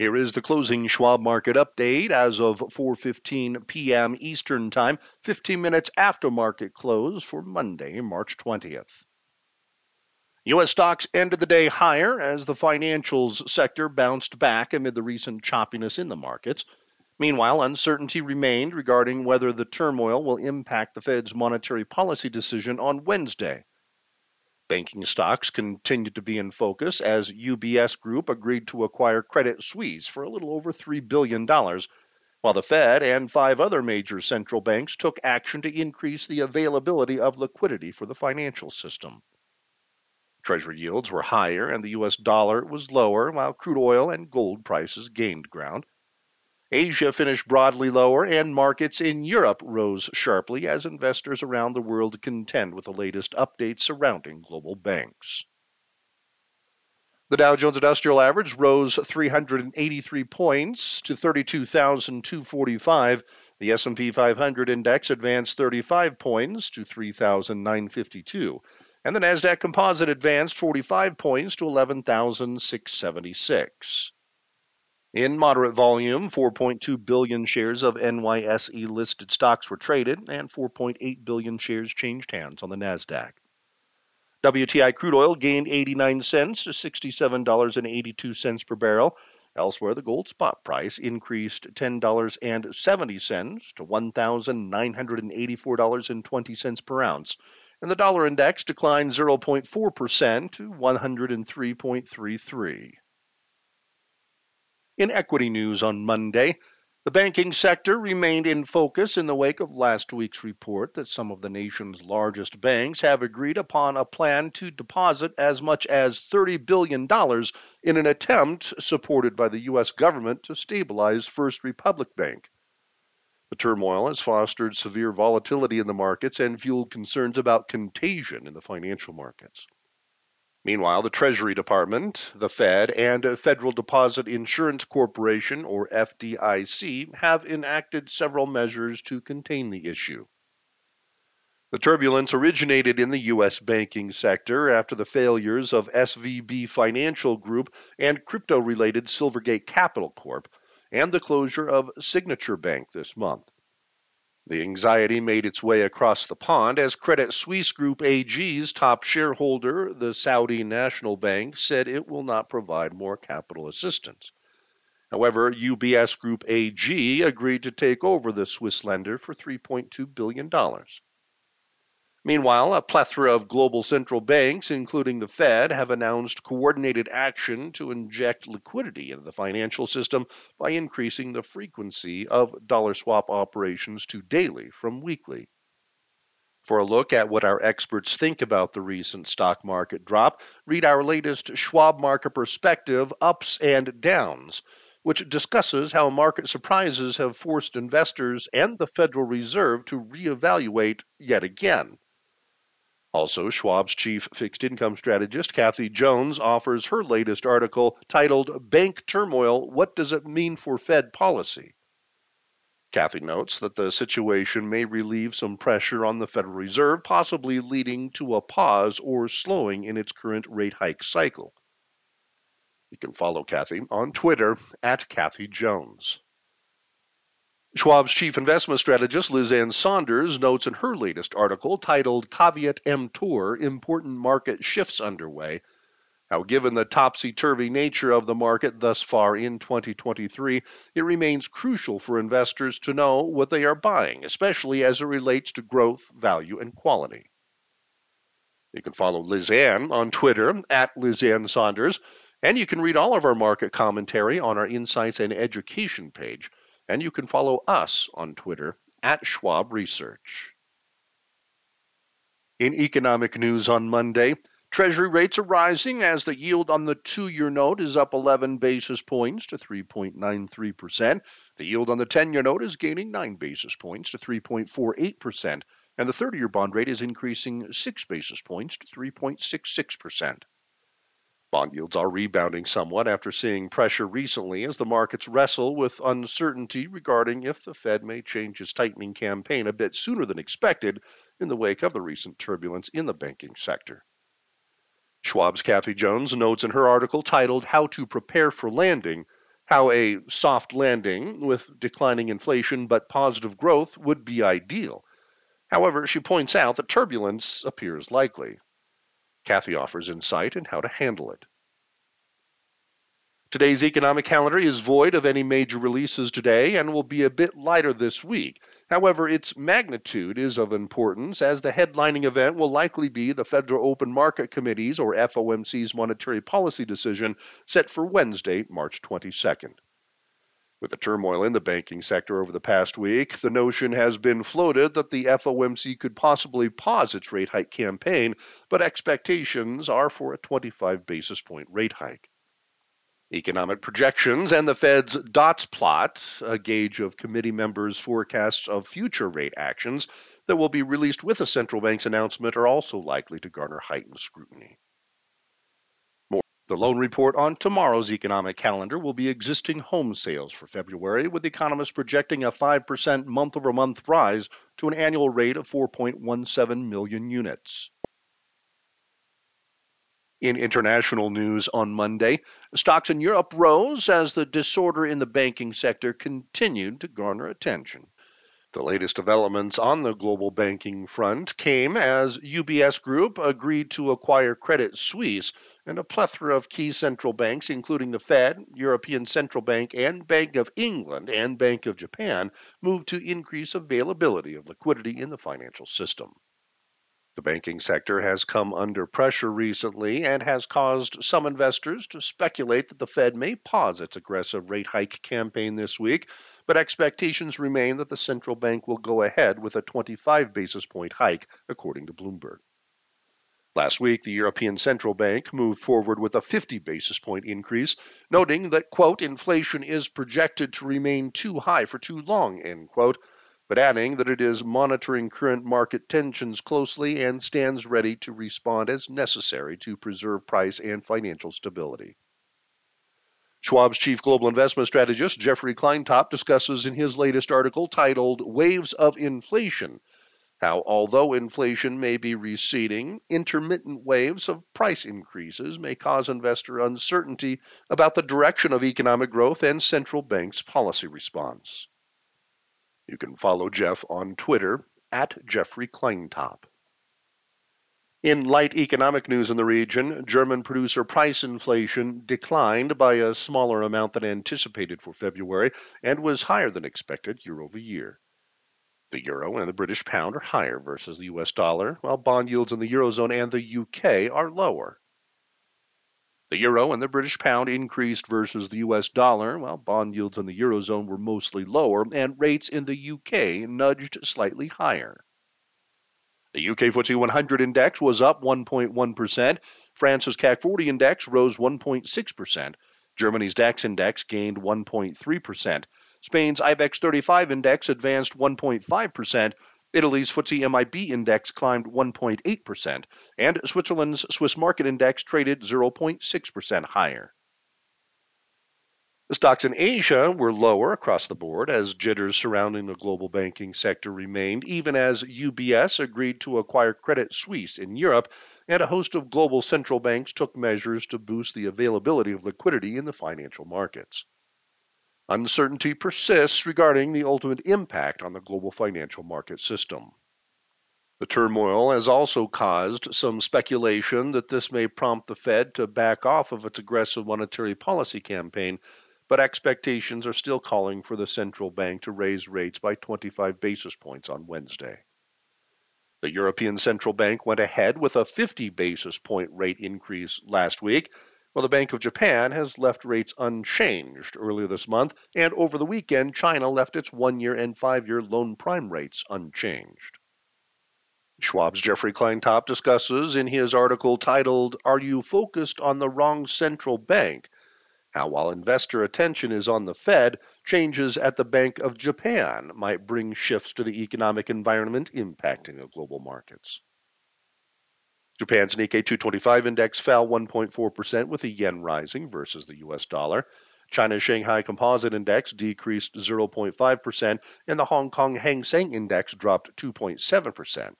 Here is the closing Schwab market update as of 4:15 p.m. Eastern Time, 15 minutes after market close for Monday, March 20th. U.S. stocks ended the day higher as the financials sector bounced back amid the recent choppiness in the markets. Meanwhile, uncertainty remained regarding whether the turmoil will impact the Fed's monetary policy decision on Wednesday. Banking stocks continued to be in focus as UBS Group agreed to acquire Credit Suisse for a little over $3 billion, while the Fed and five other major central banks took action to increase the availability of liquidity for the financial system. Treasury yields were higher and the US dollar was lower, while crude oil and gold prices gained ground. Asia finished broadly lower, and markets in Europe rose sharply as investors around the world contend with the latest updates surrounding global banks. The Dow Jones Industrial Average rose 383 points to 32,245. The S&P 500 index advanced 35 points to 3,952, and the Nasdaq Composite advanced 45 points to 11,676. In moderate volume, 4.2 billion shares of NYSE listed stocks were traded, and 4.8 billion shares changed hands on the NASDAQ. WTI crude oil gained 89 cents to $67.82 per barrel. Elsewhere, the gold spot price increased $10.70 to $1,984.20 per ounce, and the dollar index declined 0.4% to 103.33. In equity news on Monday, the banking sector remained in focus in the wake of last week's report that some of the nation's largest banks have agreed upon a plan to deposit as much as $30 billion in an attempt supported by the U.S. government to stabilize First Republic Bank. The turmoil has fostered severe volatility in the markets and fueled concerns about contagion in the financial markets. Meanwhile, the Treasury Department, the Fed, and Federal Deposit Insurance Corporation, or FDIC, have enacted several measures to contain the issue. The turbulence originated in the U.S. banking sector after the failures of SVB Financial Group and crypto related Silvergate Capital Corp, and the closure of Signature Bank this month. The anxiety made its way across the pond as Credit Suisse Group AG's top shareholder, the Saudi National Bank, said it will not provide more capital assistance. However, UBS Group AG agreed to take over the Swiss lender for $3.2 billion. Meanwhile, a plethora of global central banks, including the Fed, have announced coordinated action to inject liquidity into the financial system by increasing the frequency of dollar swap operations to daily from weekly. For a look at what our experts think about the recent stock market drop, read our latest Schwab Market Perspective Ups and Downs, which discusses how market surprises have forced investors and the Federal Reserve to reevaluate yet again. Also, Schwab's chief fixed income strategist, Kathy Jones, offers her latest article titled Bank Turmoil What Does It Mean for Fed Policy? Kathy notes that the situation may relieve some pressure on the Federal Reserve, possibly leading to a pause or slowing in its current rate hike cycle. You can follow Kathy on Twitter at Kathy Jones. Schwab's chief investment strategist, Liz Ann Sonders, notes in her latest article titled Caveat Emptor Important Market Shifts Underway how, given the topsy turvy nature of the market thus far in 2023, it remains crucial for investors to know what they are buying, especially as it relates to growth, value, and quality. You can follow Lizanne on Twitter at Liz Ann Sonders, and you can read all of our market commentary on our Insights and Education page and you can follow us on Twitter at Schwab Research. In economic news on Monday, Treasury rates are rising as the yield on the two year note is up 11 basis points to 3.93%. The yield on the 10 year note is gaining 9 basis points to 3.48%, and the 30 year bond rate is increasing 6 basis points to 3.66%. Bond yields are rebounding somewhat after seeing pressure recently as the markets wrestle with uncertainty regarding if the Fed may change its tightening campaign a bit sooner than expected in the wake of the recent turbulence in the banking sector. Schwab's Kathy Jones notes in her article titled How to Prepare for Landing how a soft landing with declining inflation but positive growth would be ideal. However, she points out that turbulence appears likely. Kathy offers insight in how to handle it. Today's economic calendar is void of any major releases today and will be a bit lighter this week. However, its magnitude is of importance as the headlining event will likely be the Federal Open Market Committee's or FOMC's monetary policy decision set for Wednesday, March 22nd. With the turmoil in the banking sector over the past week, the notion has been floated that the FOMC could possibly pause its rate hike campaign, but expectations are for a 25 basis point rate hike. Economic projections and the Fed's dots plot, a gauge of committee members' forecasts of future rate actions that will be released with a central bank's announcement, are also likely to garner heightened scrutiny. The lone report on tomorrow's economic calendar will be existing home sales for February, with economists projecting a 5% month over month rise to an annual rate of 4.17 million units. In international news on Monday, stocks in Europe rose as the disorder in the banking sector continued to garner attention. The latest developments on the global banking front came as UBS Group agreed to acquire Credit Suisse, and a plethora of key central banks, including the Fed, European Central Bank, and Bank of England and Bank of Japan, moved to increase availability of liquidity in the financial system. The banking sector has come under pressure recently and has caused some investors to speculate that the Fed may pause its aggressive rate hike campaign this week, but expectations remain that the central bank will go ahead with a 25 basis point hike, according to Bloomberg. Last week, the European Central Bank moved forward with a 50 basis point increase, noting that, quote, inflation is projected to remain too high for too long, end quote, but adding that it is monitoring current market tensions closely and stands ready to respond as necessary to preserve price and financial stability. Schwab's chief global investment strategist, Jeffrey Kleintop, discusses in his latest article titled Waves of Inflation how, although inflation may be receding, intermittent waves of price increases may cause investor uncertainty about the direction of economic growth and central banks' policy response. You can follow Jeff on Twitter at Jeffrey Kleintop. In light economic news in the region, German producer price inflation declined by a smaller amount than anticipated for February and was higher than expected year over year. The euro and the British pound are higher versus the US dollar, while bond yields in the eurozone and the UK are lower. The euro and the British pound increased versus the US dollar, while bond yields in the eurozone were mostly lower, and rates in the UK nudged slightly higher. The UK FTSE 100 index was up 1.1%. France's CAC 40 index rose 1.6%. Germany's DAX index gained 1.3%. Spain's IBEX 35 index advanced 1.5%, Italy's FTSE MIB index climbed 1.8%, and Switzerland's Swiss market index traded 0.6% higher. The stocks in Asia were lower across the board as jitters surrounding the global banking sector remained, even as UBS agreed to acquire Credit Suisse in Europe, and a host of global central banks took measures to boost the availability of liquidity in the financial markets. Uncertainty persists regarding the ultimate impact on the global financial market system. The turmoil has also caused some speculation that this may prompt the Fed to back off of its aggressive monetary policy campaign, but expectations are still calling for the central bank to raise rates by 25 basis points on Wednesday. The European Central Bank went ahead with a 50 basis point rate increase last week, well, the Bank of Japan has left rates unchanged earlier this month, and over the weekend, China left its one year and five year loan prime rates unchanged. Schwab's Jeffrey Kleintop discusses in his article titled, Are You Focused on the Wrong Central Bank? How, while investor attention is on the Fed, changes at the Bank of Japan might bring shifts to the economic environment impacting the global markets. Japan's Nikkei 225 index fell 1.4% with the yen rising versus the US dollar. China's Shanghai Composite Index decreased 0.5%, and the Hong Kong Hang Seng Index dropped 2.7%.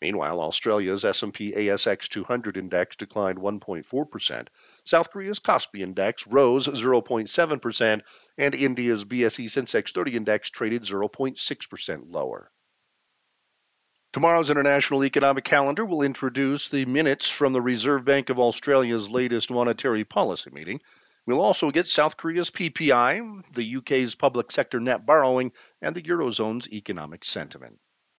Meanwhile, Australia's S&P ASX 200 index declined 1.4%. South Korea's Kospi index rose 0.7%, and India's BSE Sensex 30 index traded 0.6% lower. Tomorrow's international economic calendar will introduce the minutes from the Reserve Bank of Australia's latest monetary policy meeting. We'll also get South Korea's PPI, the UK's public sector net borrowing, and the Eurozone's economic sentiment.